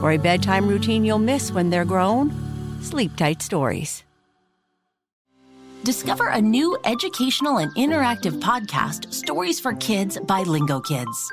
For a bedtime routine you'll miss when they're grown, Sleep Tight Stories. Discover a new educational and interactive podcast, Stories for Kids by Lingo Kids.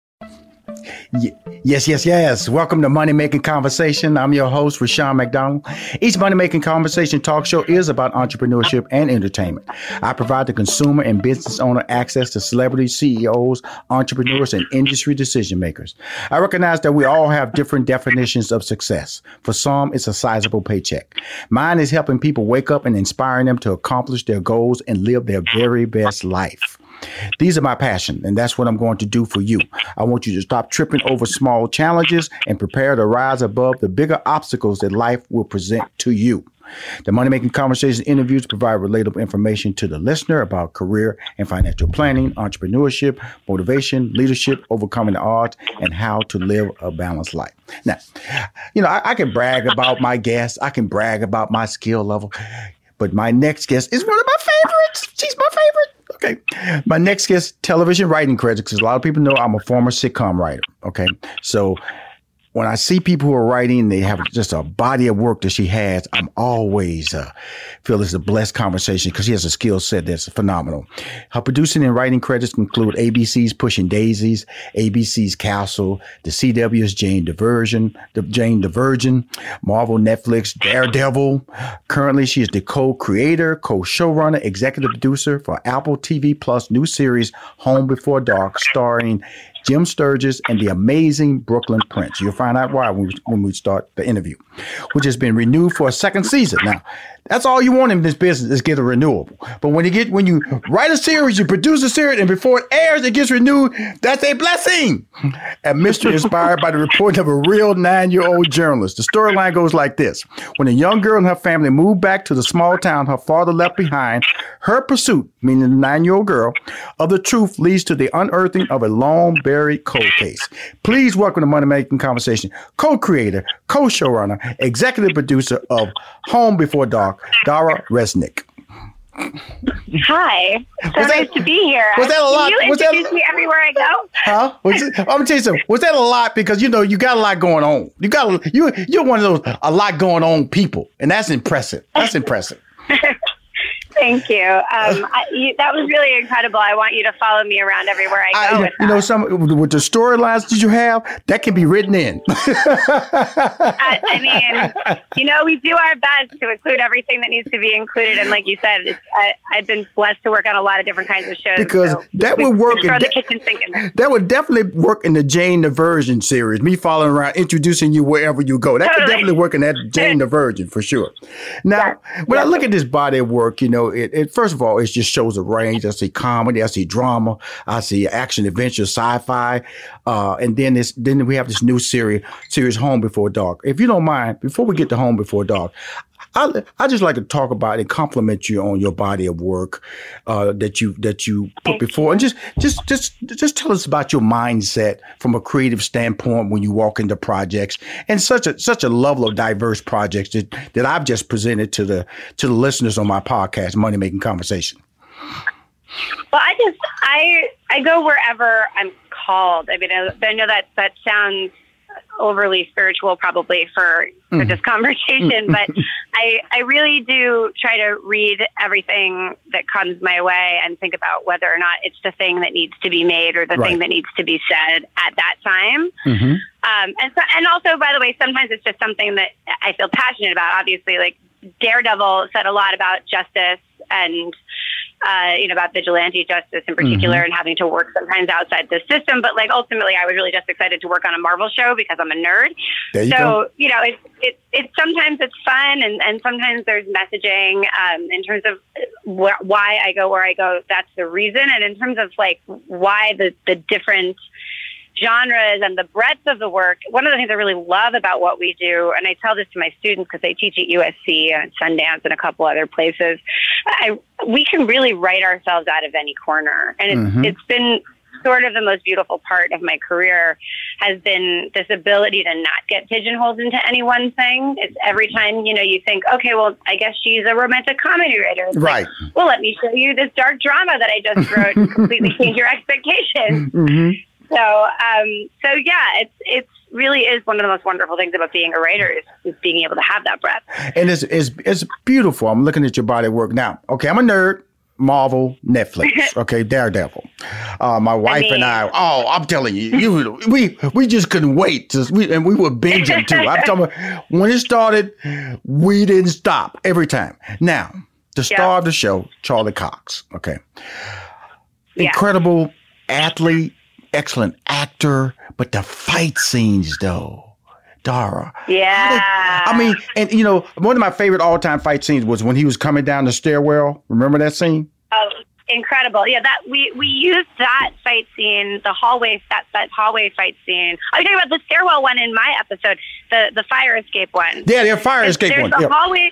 Yes, yes, yes. Welcome to Money Making Conversation. I'm your host, Rushion McDonald. Each Money Making Conversation talk show is about entrepreneurship and entertainment. I provide the consumer and business owner access to celebrities, CEOs, entrepreneurs, and industry decision makers. I recognize that we all have different definitions of success. For some, it's a sizable paycheck. Mine is helping people wake up and inspiring them to accomplish their goals and live their very best life. These are my passion, and that's what I'm going to do for you. I want you to stop tripping over small challenges and prepare to rise above the bigger obstacles that life will present to you. The Money Making Conversation interviews provide relatable information to the listener about career and financial planning, entrepreneurship, motivation, leadership, overcoming the odds, and how to live a balanced life. Now, you know, I, I can brag about my guests, I can brag about my skill level, but my next guest is one of my favorites. She's my favorite. Okay. My next guest, television writing credits, because a lot of people know I'm a former sitcom writer. Okay. So when I see people who are writing, they have just a body of work that she has. I'm always uh, feel it's a blessed conversation because she has a skill set that's phenomenal. Her producing and writing credits include ABC's Pushing Daisies, ABC's Castle, the CW's Jane the Virgin, the Jane Virgin, Marvel, Netflix, Daredevil. Currently, she is the co-creator, co-showrunner, executive producer for Apple TV Plus new series Home Before Dark, starring Jim Sturgess, and the amazing Brooklyn Prince. You'll find out why when we, when we start the interview, which has been renewed for a second season. Now, that's all you want in this business is get a renewable. But when you get when you write a series, you produce a series, and before it airs, it gets renewed. That's a blessing. A mystery inspired by the report of a real nine-year-old journalist. The storyline goes like this: When a young girl and her family moved back to the small town her father left behind, her pursuit, meaning the nine-year-old girl, of the truth leads to the unearthing of a long buried cold case. Please welcome to Money Making Conversation, co-creator, co-showrunner, executive producer of Home Before Dark, Dara Resnick. Hi. So Was that- nice to be here. was that a Can lot- You was that- introduce me everywhere I go. Huh? Was it, I'm gonna tell you something. Was that a lot? Because you know you got a lot going on. You got you you're one of those a lot going on people, and that's impressive. That's impressive. Thank you. Um, I, you. That was really incredible. I want you to follow me around everywhere I go. I, you know, some with the storylines that you have, that can be written in. I, I mean, you know, we do our best to include everything that needs to be included. And like you said, it's, I, I've been blessed to work on a lot of different kinds of shows. Because so that would work in the de- kitchen sink. That would definitely work in the Jane the Virgin series. Me following around, introducing you wherever you go. That could definitely work in that Jane the Virgin for sure. Now, when I look at this body of work, you know, it, it first of all, it just shows a range. I see comedy, I see drama, I see action, adventure, sci-fi, uh, and then this, then we have this new series, series Home Before Dark. If you don't mind, before we get to Home Before Dark, I I just like to talk about and compliment you on your body of work uh, that you that you put before, and just just just just tell us about your mindset from a creative standpoint when you walk into projects and such a such a level of diverse projects that, that I've just presented to the to the listeners on my podcast, Money Making Conversation. Well, I just I I go wherever I'm called. I mean, I, I know that that sounds overly spiritual probably for for Mhm. this conversation, but I I really do try to read everything that comes my way and think about whether or not it's the thing that needs to be made or the Right. thing that needs to be said at that time. Mm-hmm. Um, and so, and also, by the way, sometimes it's just something that I feel passionate about. Obviously, like Daredevil said a lot about justice and uh, you know about vigilante justice in particular, Mhm. and having to work sometimes outside the system. But like ultimately, I was really just excited to work on a Marvel show because I'm a nerd. There you so go. you know, it's it, it's sometimes it's fun, and and sometimes there's messaging um, in terms of wh- why I go where I go. That's the reason, and in terms of like why the the different genres and the breadth of the work. One of the things I really love about what we do, and I tell this to my students because they teach at USC and Sundance and a couple other places, I, we can really write ourselves out of any corner. And it's, Mhm. it's been sort of the most beautiful part of my career has been this ability to not get pigeonholed into any one thing. It's every time, you know, you think, okay, well, I guess she's a romantic comedy writer. It's like, Right. well, let me show you this dark drama that I just wrote and completely change your expectations. Mm-hmm. So, um, so yeah, it's it's really is one of the most wonderful things about being a writer is, is being able to have that breadth. And it's, it's it's beautiful. I'm looking at your body work now. Okay, I'm a nerd. Marvel, Netflix. Okay, Daredevil. Uh, my wife and mean- I. Oh, I'm telling you, you we we just couldn't wait. To, we, and we were binging too. I'm talking about when it started, we didn't stop every time. Now, the star of the show, Charlie Cox. Okay, Yeah. incredible athlete, excellent actor, but the fight scenes though. Dara. Yeah. I mean, and you know, one of my favorite all-time fight scenes was when he was coming down the stairwell. Remember that scene? Oh, incredible! Yeah, that we we used that fight scene, the hallway that that hallway fight scene. Are you talking about the stairwell one in my episode, the the fire escape one? Yeah, the fire escape there's one. The Yeah. hallway.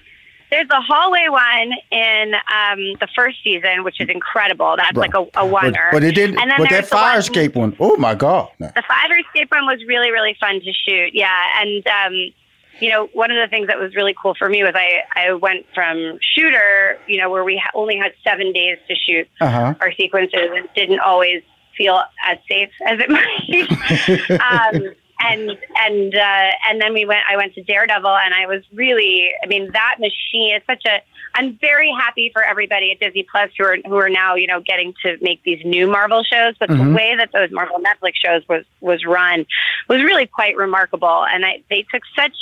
There's the hallway one in um, the first season, which is incredible. That's like a, a But, but it did. And then But that fire one- escape one. Oh my god! No. The fire escape one was really, really fun to shoot. Yeah. And, um, you know, one of the things that was really cool for me was I, I went from shooter, you know, where we ha- only had seven days to shoot Uh-huh. our sequences and didn't always feel as safe as it might. um, and and uh, and then we went. I went to Daredevil, and I was really. I mean, that machine is such a. I'm very happy for everybody at Disney Plus who are who are now you know getting to make these new Marvel shows. But the Mhm. way that those Marvel Netflix shows was was run was really quite remarkable, and I, they took such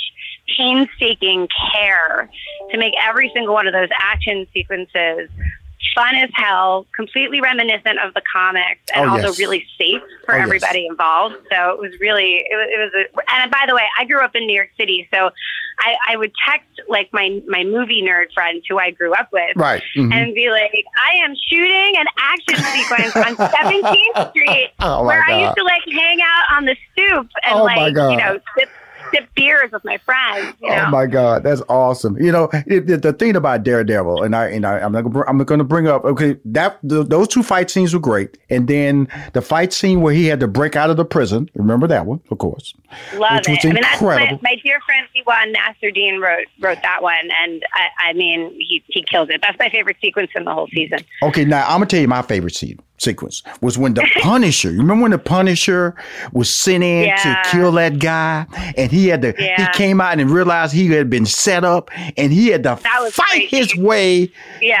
painstaking care to make every single one of those action sequences fun as hell, completely reminiscent of the comics, and Oh, also yes. really safe for Oh, yes. everybody involved. So it was really, it was, it was a, and by the way, I grew up in New York City, so I, I would text like my my movie nerd friends who I grew up with, Right. Mhm. and be like, I am shooting an action sequence on 17th Street, Oh, where I used to like hang out on the stoop and Oh, like you know sip sip beers with my friends. You oh know? Oh my God, that's awesome! You know it, the, the thing about Daredevil, and I and I, I'm not gonna, I'm going to bring up okay that the, those two fight scenes were great, and then the fight scene where he had to break out of the prison. Remember that one, of course. Love which it. I mean, that's incredible. my, my dear friend Iwan Nasruddin wrote wrote that one, and I, I mean, he he kills it. That's my favorite sequence in the whole season. Okay, now I'm gonna tell you my favorite scene sequence was when the Punisher. You remember when the Punisher was sent in Yeah. to kill that guy, and he had to. Yeah. He came out and realized he had been set up, and he had to fight his way. Yeah,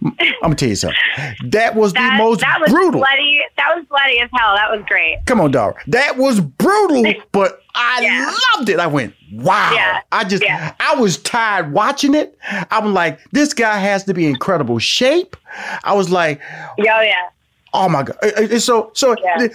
I'm gonna tell you something. That was that, the most that was brutal. bloody. That was bloody as hell. That was great. Come on, Dara. That was brutal, but I loved it. I went, wow. Yeah. I just, I was tired watching it. I'm like, this guy has to be in incredible shape. I was like, Yeah, yeah. Oh my god. It- it- so, so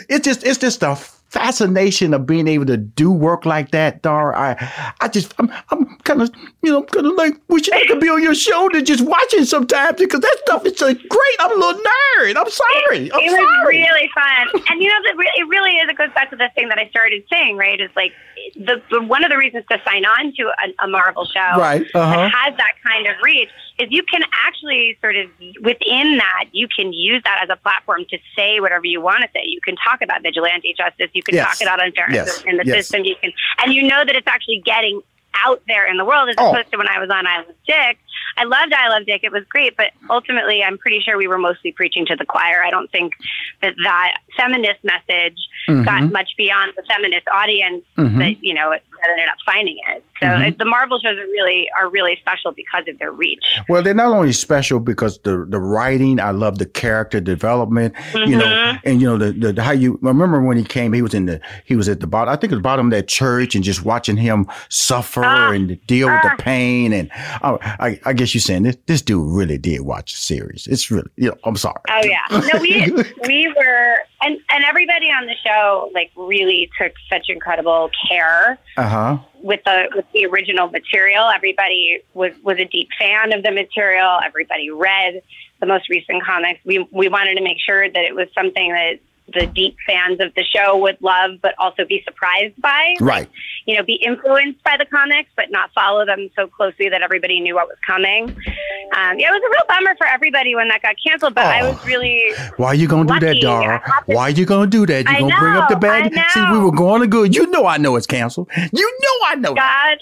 it's just, it's just a fascination of being able to do work like that, Dara. I, I just, I'm, I'm kind of, you know, kind of like wishing I could be on your shoulder just watching sometimes because that stuff is just great. I'm a little nerd. I'm sorry. I'm it was sorry. really fun, and you know, the, it really is. It goes back to the thing that I started saying, right? Is like the, the one of the reasons to sign on to a, a Marvel show, Right, uh-huh. that has that kind of reach, is you can actually sort of within that you can use that as a platform to say whatever you want to say. You can talk about vigilante justice. You can Yes. talk about unfairness Yes. in the Yes. system. You can, and you know that it's actually getting out there in the world as Oh. opposed to when I was on I Love Dick. I loved I Love Dick. It was great, but ultimately, I'm pretty sure we were mostly preaching to the choir. I don't think that that feminist message got Mhm. much beyond the feminist audience Mhm. that you know it ended up finding it. So Mhm. it, the Marvel shows are really are really special because of their reach. Well, they're not only special because the the writing. I love the character development. You know, Mhm. and you know the, the how you remember when he came. He was in the he was at the bottom. I think at the bottom of that church, and just watching him suffer Ah. and deal with Ah. the pain. And oh, I, I guess you're saying this this dude really did watch the series. It's really you know. I'm sorry. Oh yeah, no, we we were, and and everybody on the show like really took such incredible care Uh huh. with the with the original material. Everybody was was a deep fan of the material. Everybody read the most recent comics. We we wanted to make sure that it was something that the deep fans of the show would love, but also be surprised by. Right. You know, be influenced by the comics, but not follow them so closely that everybody knew what was coming. Um, yeah, it was a real bummer for everybody when that got canceled. But I Oh. was really Why are you gonna do that. Dara? I have Why you gonna do that? You I gonna bring up the bad? See, we were going to good. You know, I know it's canceled. You know, I know. God,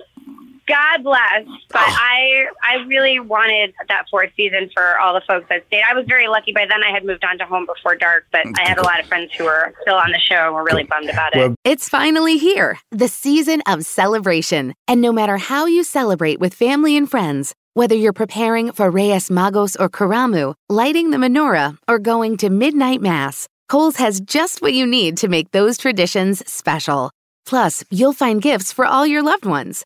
God bless. But oh. I, I really wanted that fourth season for all the folks that stayed. I was very lucky. By then, I had moved on to Home Before Dark, but I had a lot of friends who were still on the show and were really bummed about it. It's finally here, the season of celebration. And no matter how you celebrate with family and friends, whether you're preparing for Reyes Magos or Karamu, lighting the menorah, or going to midnight mass, Kohl's has just what you need to make those traditions special. Plus, you'll find gifts for all your loved ones.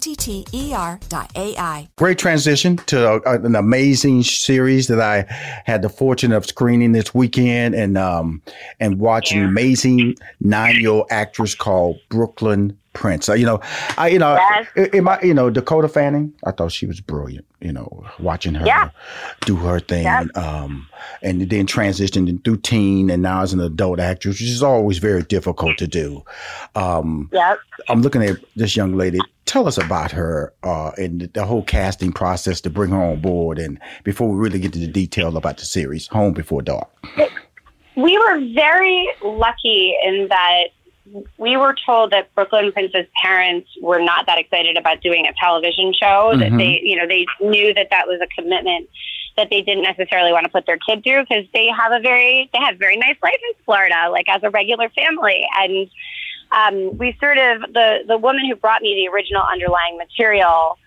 O-T-T-E-R dot A-I. Great transition to a, an amazing series that I had the fortune of screening this weekend and um and watching amazing nine-year-old actress called Brooklyn Prince. Uh, you know, I you know Yes. in my you know Dakota Fanning, I thought she was brilliant. You know, watching her Yeah. do her thing, Yeah. um, and then transitioning through teen and now as an adult actress, which is always very difficult to do. Um, Yep. I'm looking at this young lady. Tell us about her uh, and the- whole casting process to bring her on board, and before we really get to the detail about the series, Home Before Dark. we were very lucky in that we were told that Brooklyn Prince's parents were not that excited about doing a television show. That Mhm. they, you know, they knew that that was a commitment that they didn't necessarily want to put their kid through because they have a very, they have very nice life in Florida, like as a regular family. And um, we sort of the the woman who brought me the original underlying material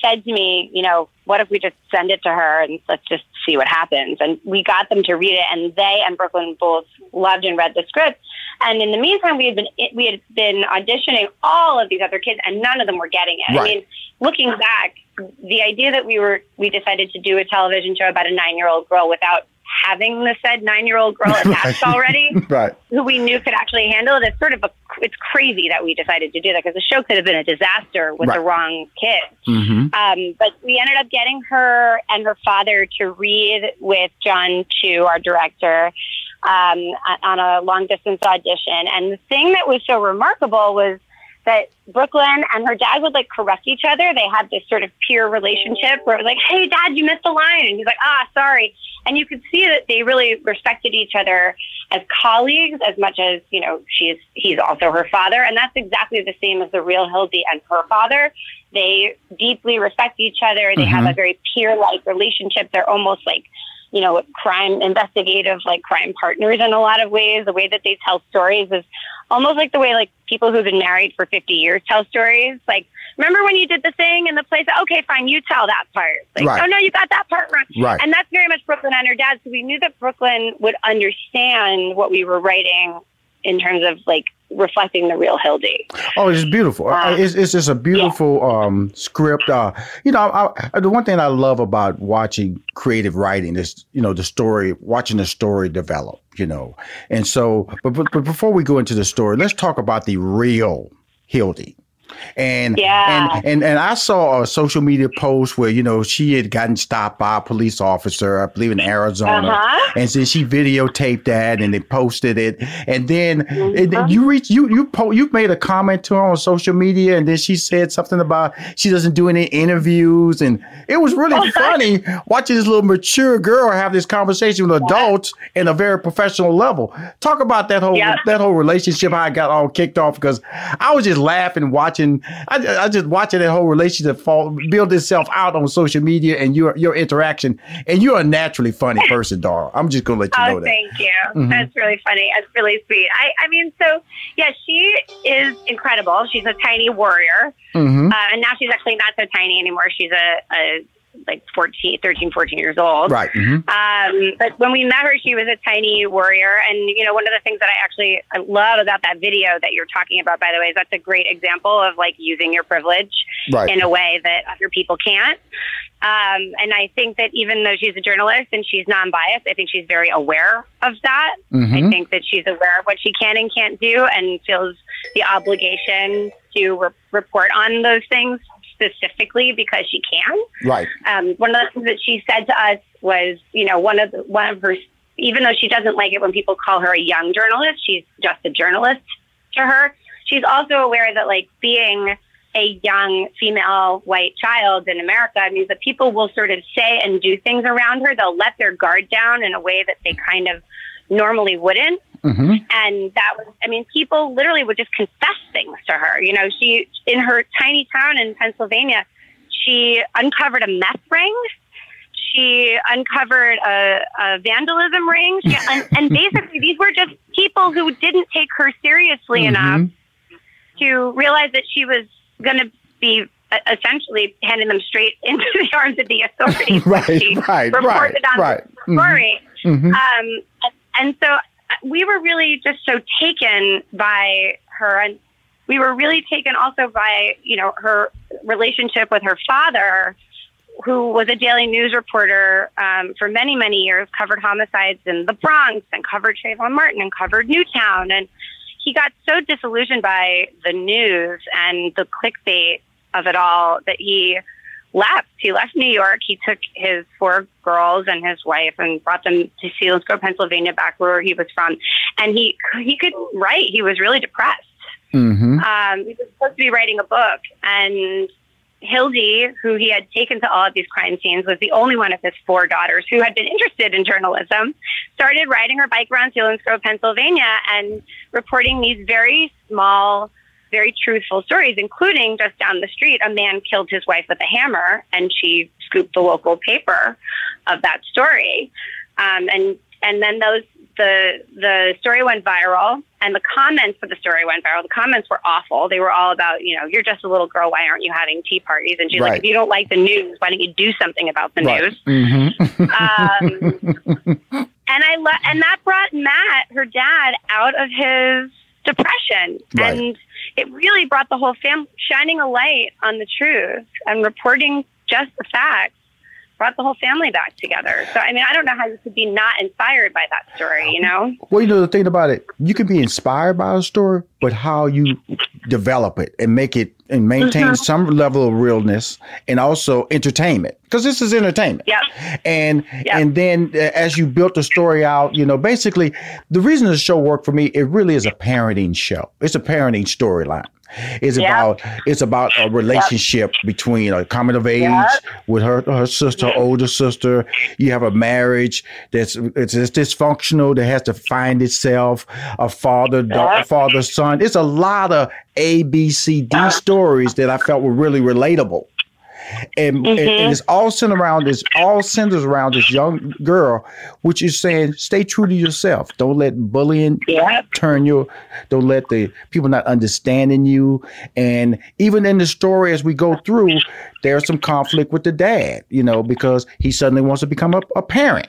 said to me, you know, what if we just send it to her and let's just see what happens? And we got them to read it, and they and Brooklyn both loved and read the script. And in the meantime, we had been we had been auditioning all of these other kids, and none of them were getting it. I mean, looking back, the idea that we were we decided to do a television show about a nine year old girl without having the said nine year old girl attached already right. who we knew could actually handle it. It's sort of a, it's crazy that we decided to do that because the show could have been a disaster with the wrong kid. Mm-hmm. Um, but we ended up getting her and her father to read with Jon Chu, our director, um, on a long distance audition. And the thing that was so remarkable was that Brooklyn and her dad would like correct each other. They had this sort of peer relationship where it was like, "Hey, Dad, you missed the line," and he's like, "Ah, sorry." And you could see that they really respected each other as colleagues as much as you know she's he's also her father, and that's exactly the same as the real Hildy and her father. They deeply respect each other. They have Mhm. a very peer-like relationship. They're almost like you know, crime investigative, like crime partners in a lot of ways. The way that they tell stories is almost like the way like people who've been married for 50 years tell stories. Like, remember when you did the thing in the place? Okay, fine, you tell that part. Like, Right. oh no, you got that part wrong. Right. And that's very much Brooklyn and her dad. So we knew that Brooklyn would understand what we were writing in terms of like reflecting the real Hildy. Oh, it's beautiful. Uh, it's, it's just a beautiful um, script. Uh, you know, I, I, the one thing I love about watching creative writing is, you know, the story, watching the story develop, you know. And so, but, but, but before we go into the story, let's talk about the real Hildy. And, Yeah. and and and I saw a social media post where you know she had gotten stopped by a police officer, I believe in Arizona, Uh-huh. and so she videotaped that and they posted it. And then and Mm-hmm. then you reach you you po- you made a comment to her on social media, and then she said something about she doesn't do any interviews, and it was really funny watching this little mature girl have this conversation with adults in a very professional level. Talk about that whole Yeah. that whole relationship, how it got all kicked off because I was just laughing watching. I, I just watching that whole relationship fall build itself out on social media and your your interaction. And you're a naturally funny person, Dara. I'm just gonna let you oh, know that. thank you. Mhm. That's really funny. That's really sweet. I, I mean, so yeah, she is incredible. She's a tiny warrior. Mhm. Uh, and now she's actually not so tiny anymore. She's a, a like 14, 13, 14 years old. Right. mhm. Um, but when we met her, she was a tiny warrior. And, you know, one of the things that I actually I love about that video that you're talking about, by the way, is that's a great example of like using your privilege Right. in a way that other people can't. Um, and I think that even though she's a journalist and she's non biased, I think she's very aware of that. I Mhm. think that she's aware of what she can and can't do and feels the obligation to re- report on those things specifically because she can. Right. Um, one of the things that she said to us was, you know, one of the, one of her, even though she doesn't like it when people call her a young journalist, she's just a journalist to her. She's also aware that like being a young female white child in America means that people will sort of say and do things around her. They'll let their guard down in a way that they kind of normally wouldn't. Mm-hmm. And that was, I mean, people literally would just confess things to her. You know, she, in her tiny town in Pennsylvania, she uncovered a meth ring. She uncovered a, a vandalism ring. She, and, and basically, these were just people who didn't take her seriously enough to realize that she was going to be essentially handing them straight into the arms of the authorities. Right, she right, reported right, on right. Mhm. story. Mhm. Um, and so we were really just so taken by her, and we were really taken also by you know her relationship with her father, who was a daily news reporter um, for many, many years, covered homicides in the Bronx and covered Trayvon Martin and covered Newtown. And he got so disillusioned by the news and the clickbait of it all that he left. He left New York. He took his four girls and his wife and brought them to Selinsgrove, Pennsylvania, back where he was from. And he he couldn't write. He was really depressed. Mm-hmm. Um, he was supposed to be writing a book, and Hildy, who he had taken to all of these crime scenes, was the only one of his four daughters who had been interested in journalism. Started riding her bike around Selinsgrove, Pennsylvania, and reporting these very small very truthful stories, including just down the street, a man killed his wife with a hammer, and she scooped the local paper of that story. Um, and and then those the the story went viral, and the comments for the story went viral. The comments were awful. They were all about, you know, you're just a little girl. Why aren't you having tea parties? And she's Right. like, if you don't like the news, why don't you do something about the Right. news? Mm-hmm. Um, and I le- and that brought Matt, her dad, out of his depression, Right. and it really brought the whole family shining a light on the truth and reporting just the facts. Brought the whole family back together. So I mean, I don't know how you could be not inspired by that story. You know? Well, you know the thing about it, you can be inspired by a story, but how you develop it and make it and maintain Mhm. some level of realness and also entertainment, because this is entertainment. Yeah. And and then uh, as you built the story out, you know, basically the reason the show worked for me, it really is a parenting show. It's a parenting storyline. It's Yeah. about it's about a relationship between a coming of age Yep. with her her sister, mm-hmm. older sister. You have a marriage that's it's, it's dysfunctional that has to find itself. A father, da- Yep. father, son. It's a lot of A, B, C, D uh-huh. stories that I felt were really relatable. And, and, Mhm. and it's all centered around this, all centers around this young girl, which is saying, stay true to yourself. Don't let bullying turn you. Don't let the people not understanding you. And even in the story, as we go through, there's some conflict with the dad, you know, because he suddenly wants to become a, a parent.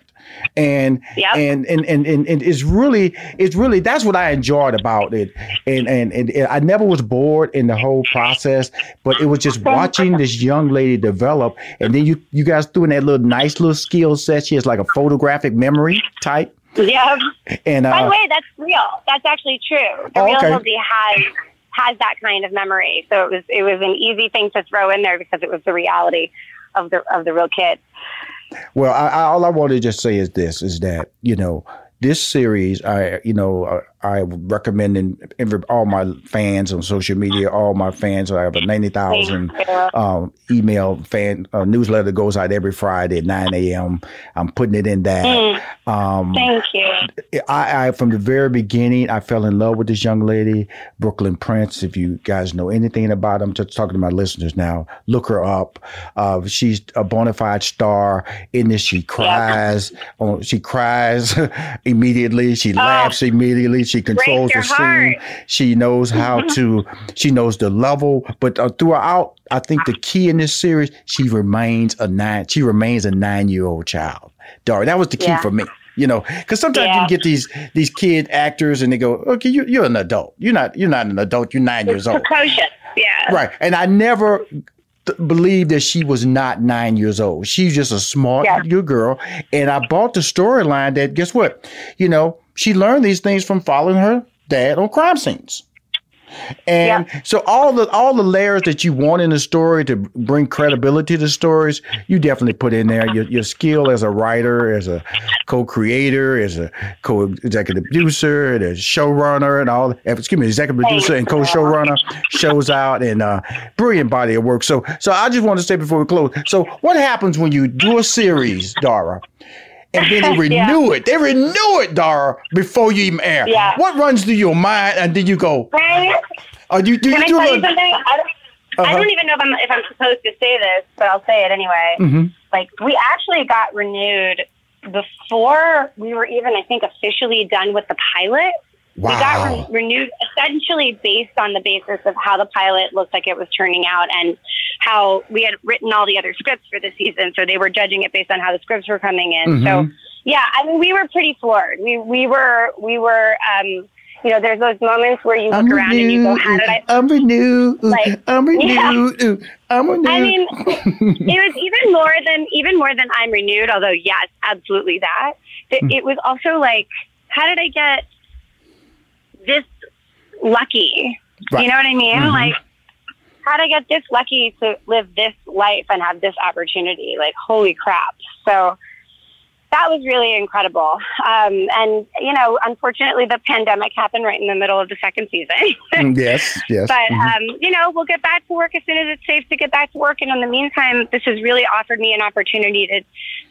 And, and, and and and and it's really it's really that's what I enjoyed about it, and, and and and I never was bored in the whole process, but it was just watching this young lady develop, and then you you guys threw in that little nice little skill set. She has like a photographic memory type, Yeah. and By the uh, way, that's real. That's actually true. The Oh, real okay. Hildy has has that kind of memory. So it was it was an easy thing to throw in there because it was the reality of the of the real kid. Well, I, I, all I want to just say is this: is that you know this series, I you know uh, I recommend in every, all my fans on social media, all my fans. I have a ninety thousand um, email fan uh, newsletter that goes out every Friday at nine a.m. I'm putting it in that. Mm. Um, Thank you. I, I from the very beginning, I fell in love with this young lady, Brooklyn Prince. If you guys know anything about her, I'm just talking to my listeners now. Look her up. Uh, she's a bona fide star. In this, she cries. Oh, she cries immediately. She laughs immediately. She controls your the scene. heart. She knows how to. She knows the level. But uh, throughout, I think the key in this series, she remains a nine. She remains a nine year old child. Dara, that was the key Yeah. for me. You know, because sometimes Yeah. you get these these kid actors and they go, okay, you, you're an adult. You're not. You're not an adult. You're nine years old. Precocious. Yeah. Right. And I never th- believed that she was not nine years old. She's just a smart Yeah. girl. And I bought the storyline that guess what? You know, she learned these things from following her dad on crime scenes. And so all the all the layers that you want in the story to bring credibility to the stories, you definitely put in there. Your, your skill as a writer, as a co-creator, as a co-executive producer, and a showrunner, and all. Excuse me, executive producer and co-showrunner shows out, and uh, brilliant body of work. So, so I just want to say before we close. So, what happens when you do a series, Dara? And then they renew Yeah. it. They renew it, Dara, before you even air. Yeah. What runs through your mind, and then you go, Right? Oh, you do Can you I do tell a you something? I don't, I Uh-huh. don't even know if I'm if I'm supposed to say this, but I'll say it anyway. Mhm. Like we actually got renewed before we were even, I think, officially done with the pilot. We got re- renewed essentially based on the basis of how the pilot looked like it was turning out and how we had written all the other scripts for the season. So they were judging it based on how the scripts were coming in. So Mhm. yeah, I mean, we were pretty floored. We we were we were um, you know, there's those moments where you look I'm around and you go, how did I? I'm renewed. Like, I'm renewed. Ooh, I'm renewed. I mean, it was even more than even more than I'm renewed. Although, yes, absolutely that. It, Hmm. it was also like, how did I get this lucky? Right. You know what I mean? Mhm. Like, how did I get this lucky to live this life and have this opportunity? Like, holy crap! So that was really incredible. Um, and you know, unfortunately, the pandemic happened right in the middle of the second season. Mm, yes, yes. But Mhm. um, you know, we'll get back to work as soon as it's safe to get back to work. And in the meantime, this has really offered me an opportunity to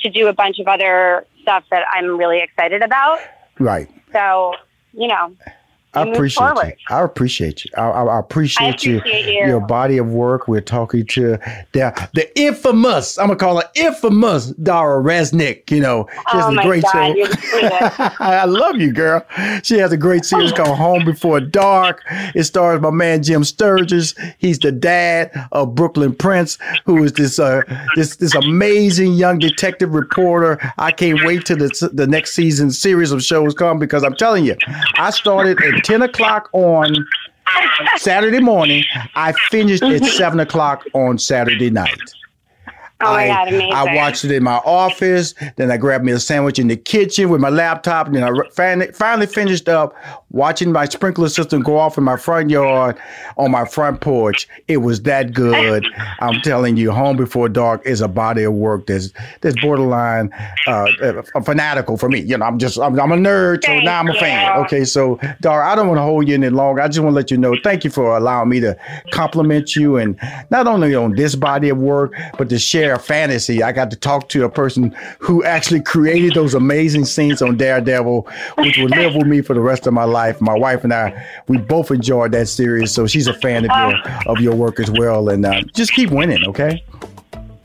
to do a bunch of other stuff that I'm really excited about. right. So you know, I appreciate you. I appreciate you. I, I, I appreciate, I appreciate you. Your body of work. We're talking to the the infamous. I'm gonna call her infamous Dara Resnick. You know, she has Oh a great God, show. you're the sweetest. I love you, girl. She has a great series called Home Before Dark. It stars my man Jim Sturgess. He's the dad of Brooklyn Prince, who is this uh, this this amazing young detective reporter. I can't wait till the the next season series of shows come because I'm telling you, I started at 10 o'clock on Saturday morning. I finished at mm-hmm. seven o'clock on Saturday night. Oh my I, God. I watched it in my office. Then I grabbed me a sandwich in the kitchen with my laptop. And then I finally, finally finished up watching my sprinkler system go off in my front yard on my front porch. It was that good. I'm telling you, Home Before Dark is a body of work that's that's borderline uh, fanatical for me. You know, I'm just I'm, I'm a nerd, so Thank now I'm a fan. you. Okay, so Dara, I don't want to hold you any longer. I just want to let you know, thank you for allowing me to compliment you, and not only on this body of work, but to share a fantasy. I got to talk to a person who actually created those amazing scenes on Daredevil, which will live with me for the rest of my life. My wife and I, we both enjoyed that series, so she's a fan of your of your work as well. And uh, just keep winning, okay?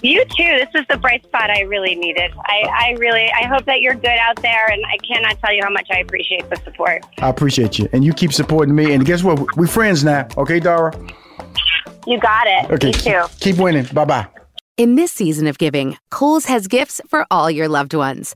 You too. This is the bright spot I really needed. I, I really, I hope that you're good out there, and I cannot tell you how much I appreciate the support. I appreciate you, and you keep supporting me. And guess what? We're friends now, okay, Dara? You got it. Okay. Me too. Keep winning. Bye bye. In this season of giving, Kohl's has gifts for all your loved ones.